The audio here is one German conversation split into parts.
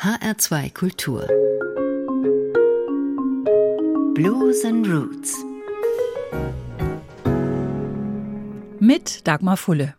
HR2 Kultur Blues and Roots mit Dagmar Fulle.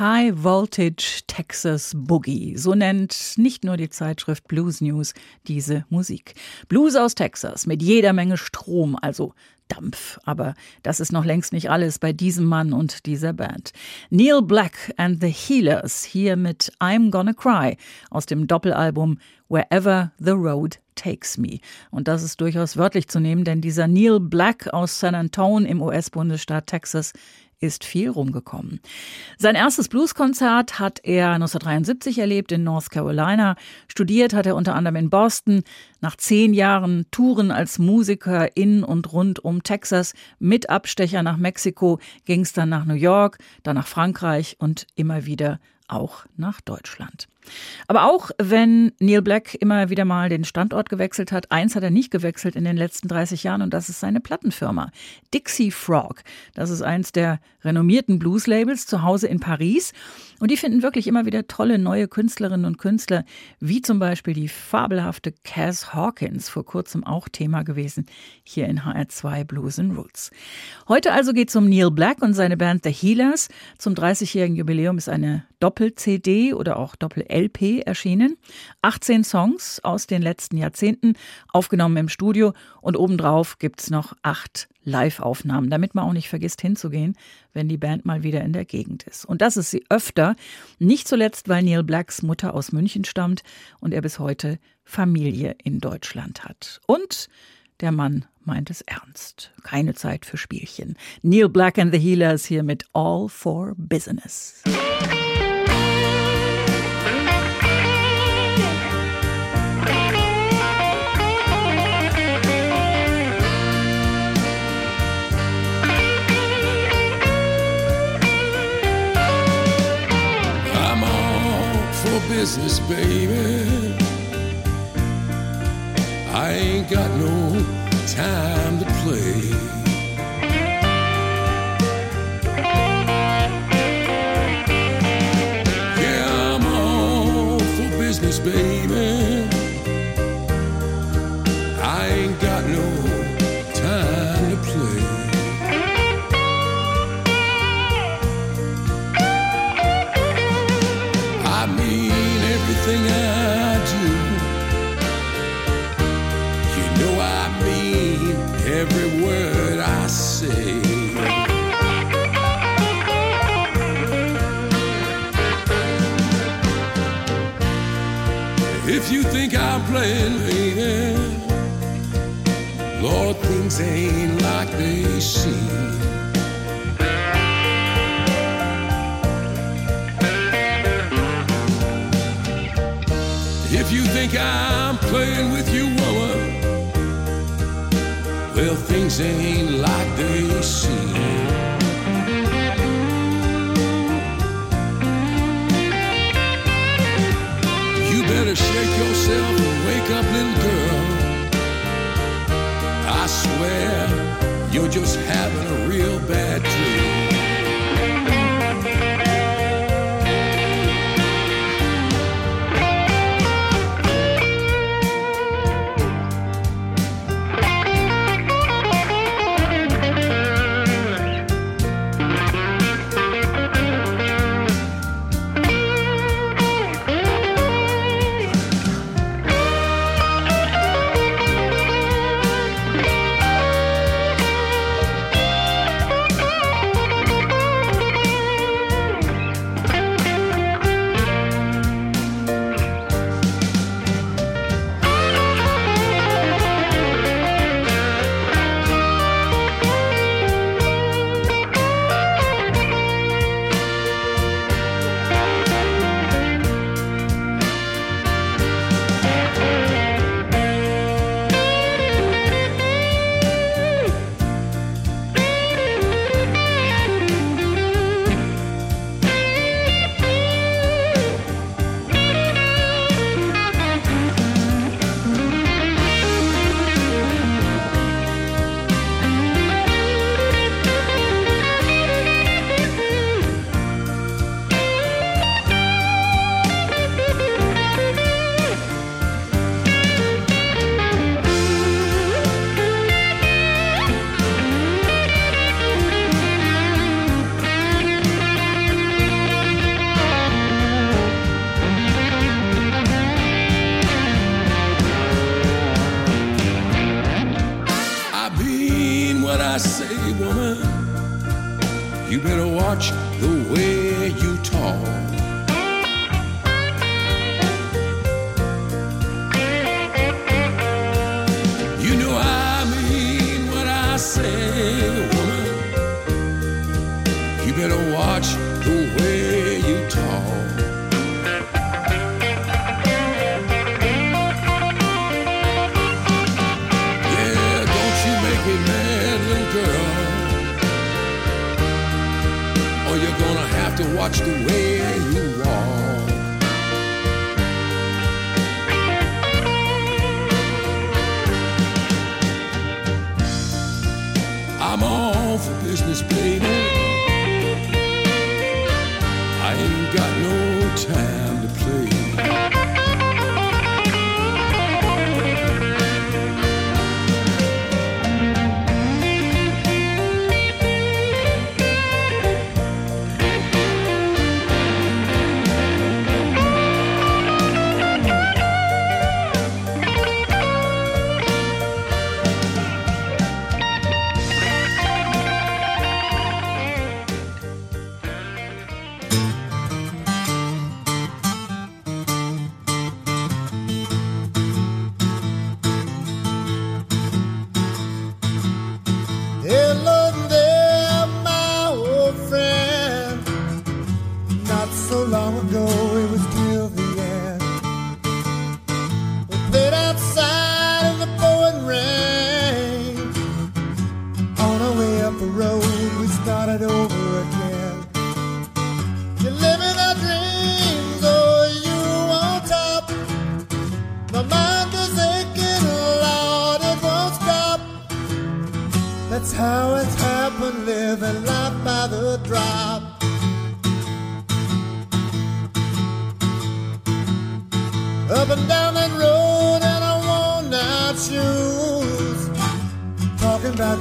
High Voltage Texas Boogie. So nennt nicht nur die Zeitschrift Blues News diese Musik. Blues aus Texas mit jeder Menge Strom, also Dampf. Aber das ist noch längst nicht alles bei diesem Mann und dieser Band. Neil Black and the Healers hier mit I'm Gonna Cry aus dem Doppelalbum Wherever the Road Takes Me. Und das ist durchaus wörtlich zu nehmen, denn dieser Neil Black aus San Antonio im US-Bundesstaat Texas ist viel rumgekommen. Sein erstes Blueskonzert hat er 1973 erlebt in North Carolina. Studiert hat er unter anderem in Boston. Nach zehn Jahren Touren als Musiker in und rund um Texas mit Abstecher nach Mexiko ging es dann nach New York, dann nach Frankreich und immer wieder auch nach Deutschland. Aber auch wenn Neil Black immer wieder mal den Standort gewechselt hat, eins hat er nicht gewechselt in den letzten 30 Jahren und das ist seine Plattenfirma. Dixie Frog. Das ist eins der renommierten Blues-Labels zu Hause in Paris. Und die finden wirklich immer wieder tolle neue Künstlerinnen und Künstler, wie zum Beispiel die fabelhafte Cass Hawkins, vor kurzem auch Thema gewesen, hier in HR2 Blues and Roots. Heute also geht es um Neil Black und seine Band The Healers. Zum 30-jährigen Jubiläum ist eine Doppel-CD oder auch Doppel-LP erschienen. 18 Songs aus den letzten Jahrzehnten, aufgenommen im Studio und obendrauf gibt's noch acht Live-Aufnahmen, damit man auch nicht vergisst hinzugehen, wenn die Band mal wieder in der Gegend ist. Und das ist sie öfter, nicht zuletzt, weil Neil Blacks Mutter aus München stammt und er bis heute Familie in Deutschland hat. Und der Mann meint es ernst. Keine Zeit für Spielchen. Neil Black and the Healers hier mit All for Business. Business, baby. I ain't got no time to play. Baby. Baby, Lord, things ain't like they seem. If you think I'm playing with you, woman, well, things ain't like they seem. Shake yourself and wake up, little girl. I swear you're just having a real bad dream. Watch the way you talk. Yeah, don't you make me mad, little girl. Or you're gonna have to watch the way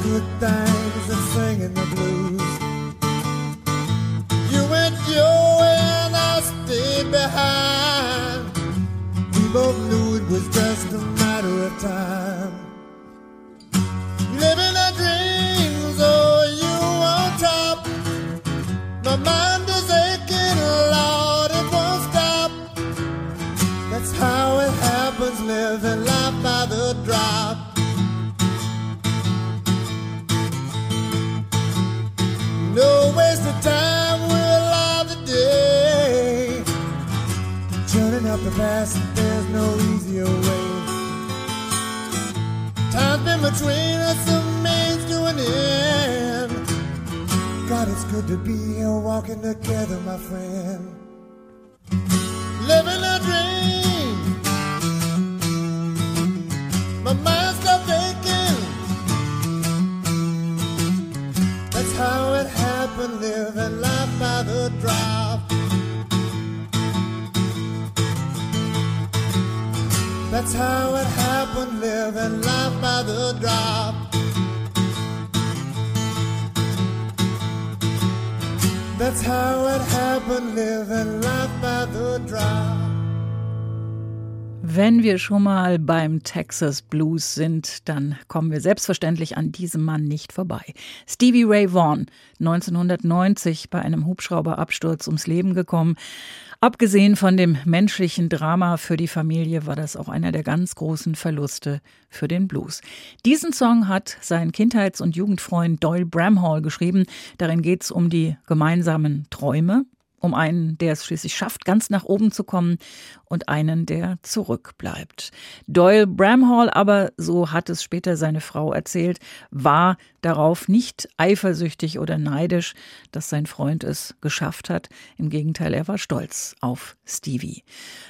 good things and singing the blues. Good to be here walking together, my friend. Wenn wir schon mal beim Texas Blues sind, dann kommen wir selbstverständlich an diesem Mann nicht vorbei. Stevie Ray Vaughan, 1990 bei einem Hubschrauberabsturz ums Leben gekommen. Abgesehen von dem menschlichen Drama für die Familie war das auch einer der ganz großen Verluste für den Blues. Diesen Song hat sein Kindheits- und Jugendfreund Doyle Bramhall geschrieben. Darin geht es um die gemeinsamen Träume, um einen, der es schließlich schafft, ganz nach oben zu kommen und einen, der zurückbleibt. Doyle Bramhall aber, so hat es später seine Frau erzählt, war darauf nicht eifersüchtig oder neidisch, dass sein Freund es geschafft hat. Im Gegenteil, er war stolz auf Stevie.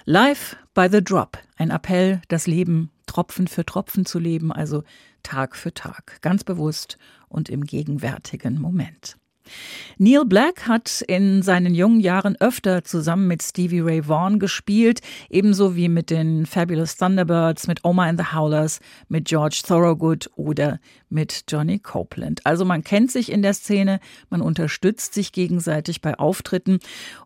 Life by the Drop, ein Appell, das Leben Tropfen für Tropfen zu leben, also Tag für Tag, ganz bewusst und im gegenwärtigen Moment. Neil Black hat in seinen jungen Jahren öfter zusammen mit Stevie Ray Vaughan gespielt, ebenso wie mit den Fabulous Thunderbirds, mit Oma and the Howlers, mit George Thorogood oder mit Johnny Copeland. Also man kennt sich in der Szene, man unterstützt sich gegenseitig bei Auftritten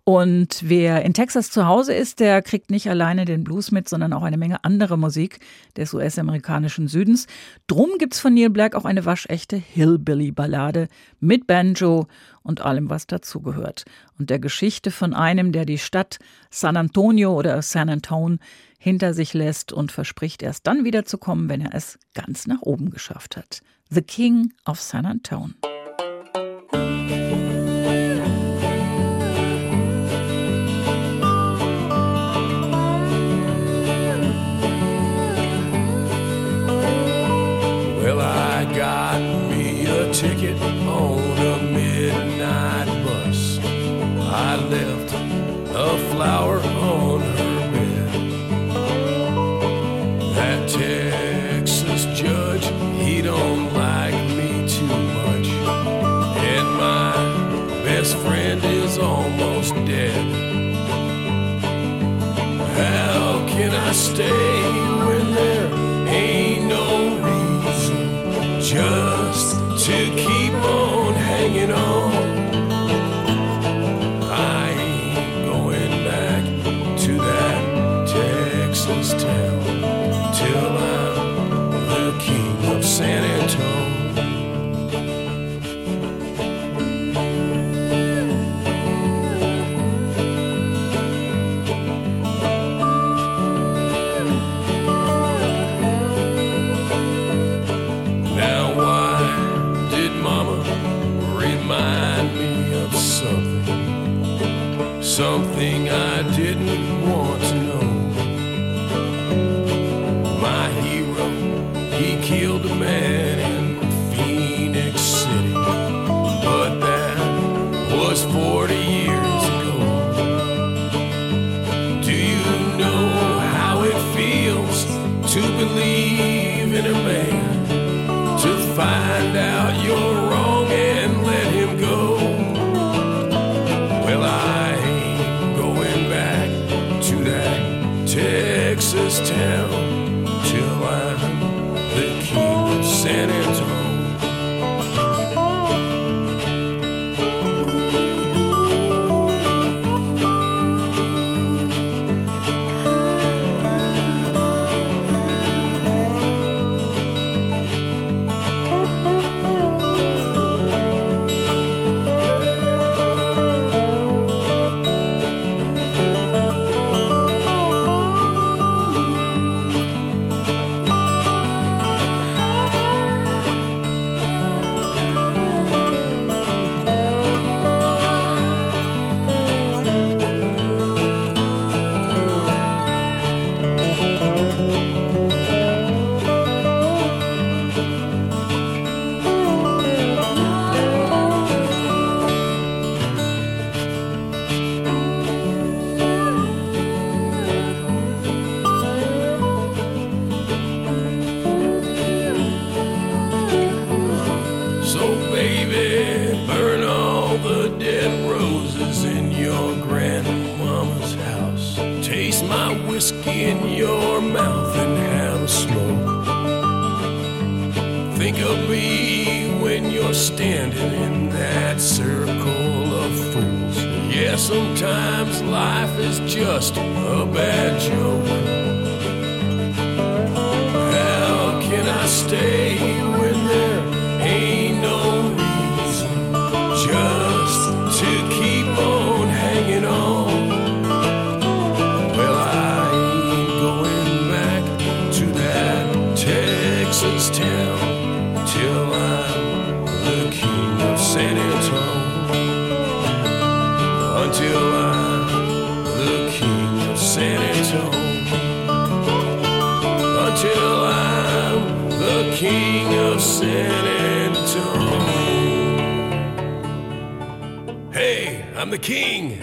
und wer in Texas zu Hause ist, der kriegt nicht alleine den Blues mit, sondern auch eine Menge andere Musik des US-amerikanischen Südens. Drum gibt's von Neil Black auch eine waschechte Hillbilly-Ballade mit Banjo und allem, was dazugehört. Und der Geschichte von einem, der die Stadt San Antonio oder San Antone hinter sich lässt und verspricht, erst dann wiederzukommen, wenn er es ganz nach oben geschafft hat. The King of San Antone. something I didn't want to know. My hero, he killed a man in Phoenix City, but that was 40 years ago. Do you know how it feels to believe? the king.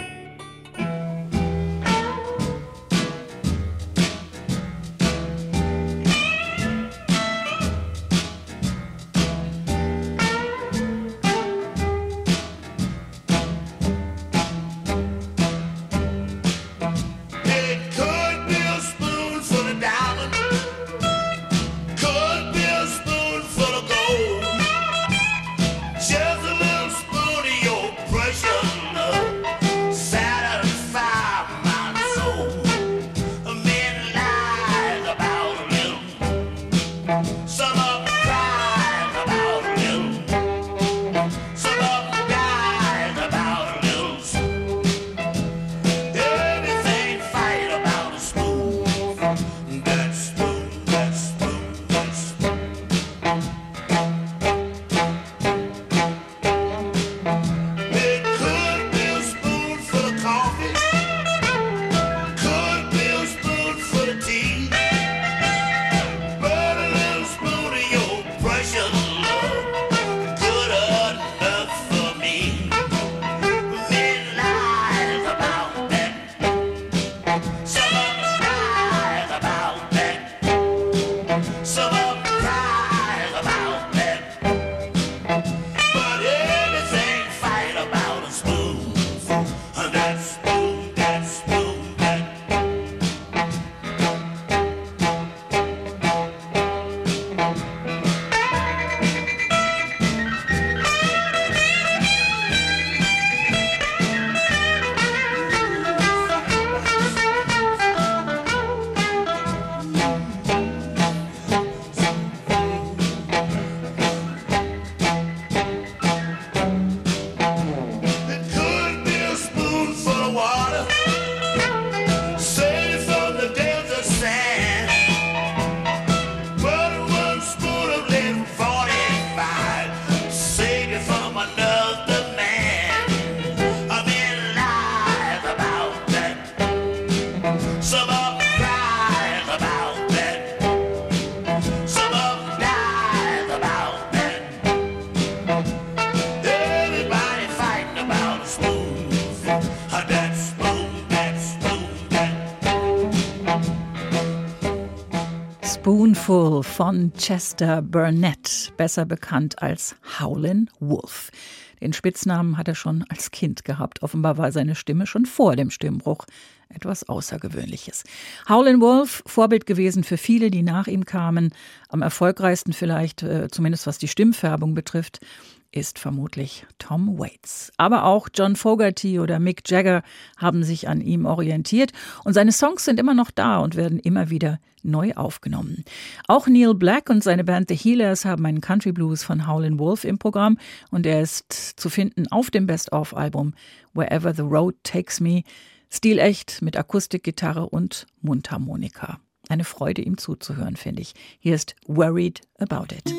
Beautiful von Chester Burnett, besser bekannt als Howlin' Wolf. Den Spitznamen hat er schon als Kind gehabt. Offenbar war seine Stimme schon vor dem Stimmbruch etwas Außergewöhnliches. Howlin' Wolf, Vorbild gewesen für viele, die nach ihm kamen. Am erfolgreichsten vielleicht, äh, zumindest was die Stimmfärbung betrifft, ist vermutlich Tom Waits. Aber auch John Fogerty oder Mick Jagger haben sich an ihm orientiert und seine Songs sind immer noch da und werden immer wieder neu aufgenommen. Auch Neil Black und seine Band The Healers haben einen Country Blues von Howlin' Wolf im Programm und er ist zu finden auf dem Best-of-Album Wherever the Road Takes Me. Stilecht mit Akustikgitarre und Mundharmonika. Eine Freude, ihm zuzuhören, finde ich. Hier ist Worried About It.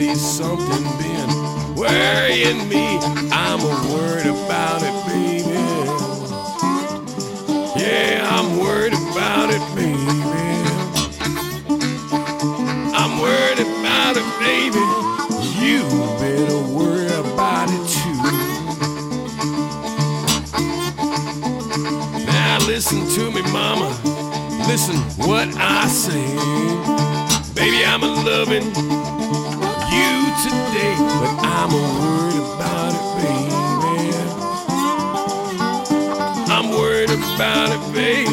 You something, been worrying me. I'm worried about it, baby. Yeah, I'm worried about it, baby. I'm worried about it, baby. You better worry about it too. Now listen to me, mama. Listen what I say. Baby, I'm a loving today, but I'm worried about it, baby. I'm worried about it, baby.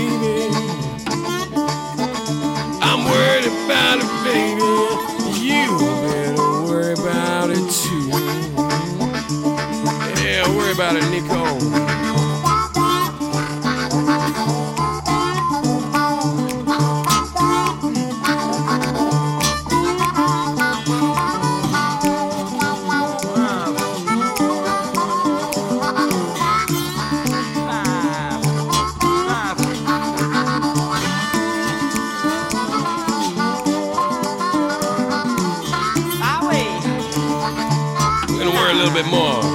Little bit more.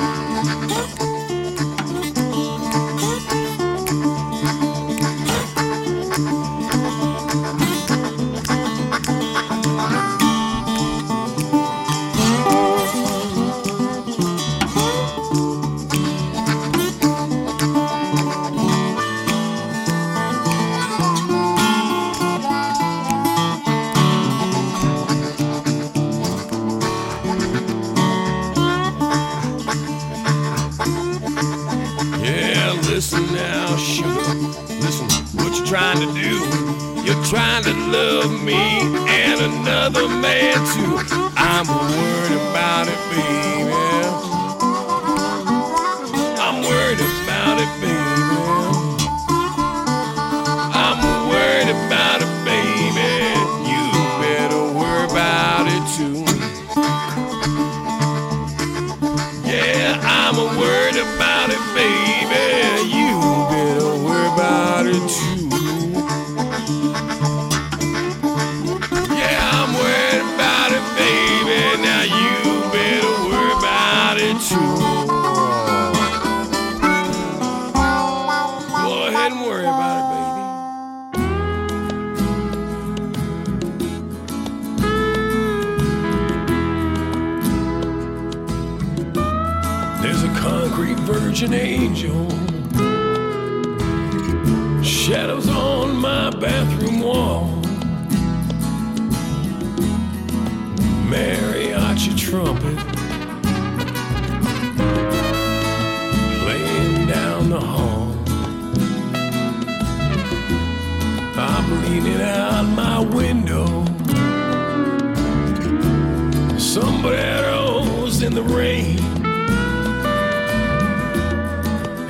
In the rain.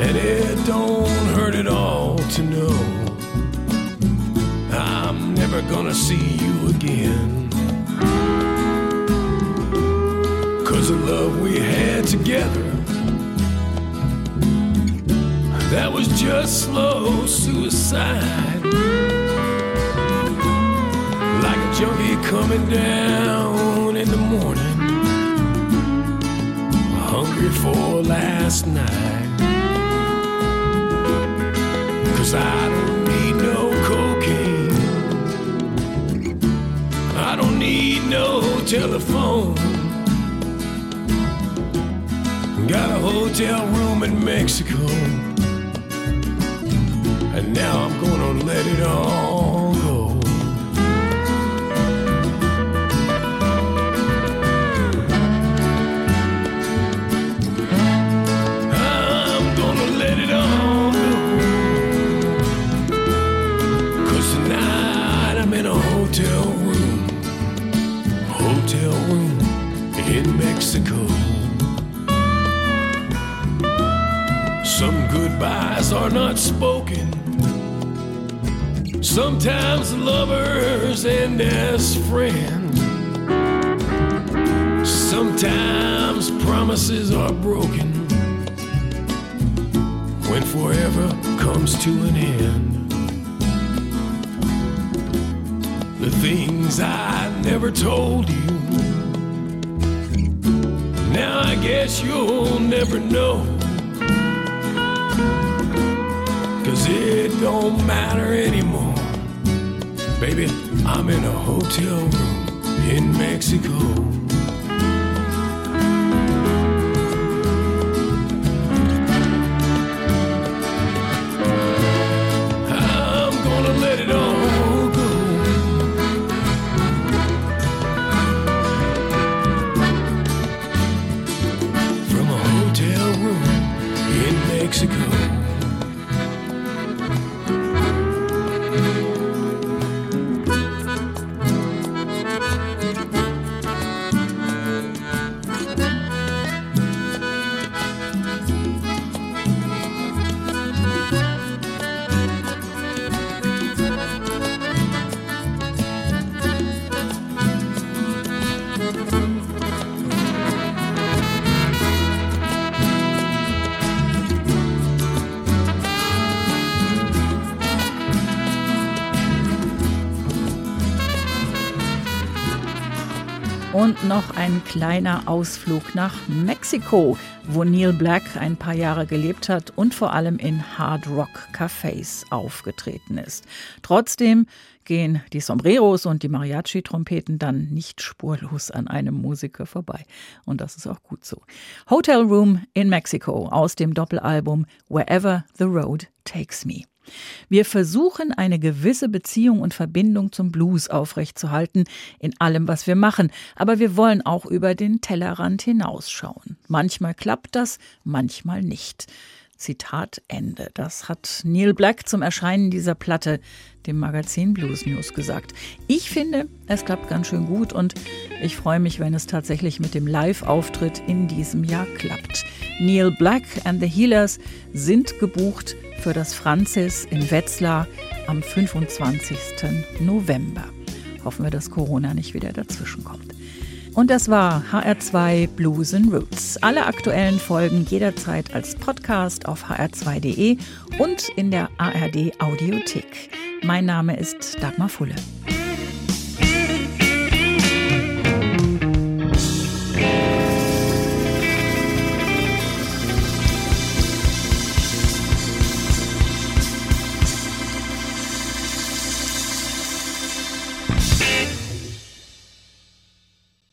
And it don't hurt at all to know I'm never gonna see you again. Cause the love we had together, that was just slow suicide. Like a junkie coming down in the morning hungry for last night. Cause I don't need no cocaine. I don't need no telephone. Got a hotel room in Mexico. And now I'm gonna let it all Mexico. Some goodbyes are not spoken. Sometimes lovers end as friends. Sometimes promises are broken when forever comes to an end. The things I never told you. Now I guess you'll never know. Cause it don't matter anymore. Baby, I'm in a hotel room in Mexico. Noch ein kleiner Ausflug nach Mexiko, wo Neil Black ein paar Jahre gelebt hat und vor allem in Hard Rock Cafés aufgetreten ist. Trotzdem gehen die Sombreros und die Mariachi-Trompeten dann nicht spurlos an einem Musiker vorbei. Und das ist auch gut so. Hotel Room in Mexico aus dem Doppelalbum Wherever the Road Takes Me. Wir versuchen eine gewisse Beziehung und Verbindung zum Blues aufrechtzuerhalten in allem, was wir machen, aber wir wollen auch über den Tellerrand hinausschauen. Manchmal klappt das, manchmal nicht. Zitat Ende. Das hat Neil Black zum Erscheinen dieser Platte dem Magazin Blues News gesagt. Ich finde, es klappt ganz schön gut und ich freue mich, wenn es tatsächlich mit dem Live-Auftritt in diesem Jahr klappt. Neil Black and the Healers sind gebucht für das Franzis in Wetzlar am 25. November. Hoffen wir, dass Corona nicht wieder dazwischen kommt. Und das war HR2 Blues and Roots. Alle aktuellen Folgen jederzeit als Podcast auf hr2.de und in der ARD Audiothek. Mein Name ist Dagmar Fulle.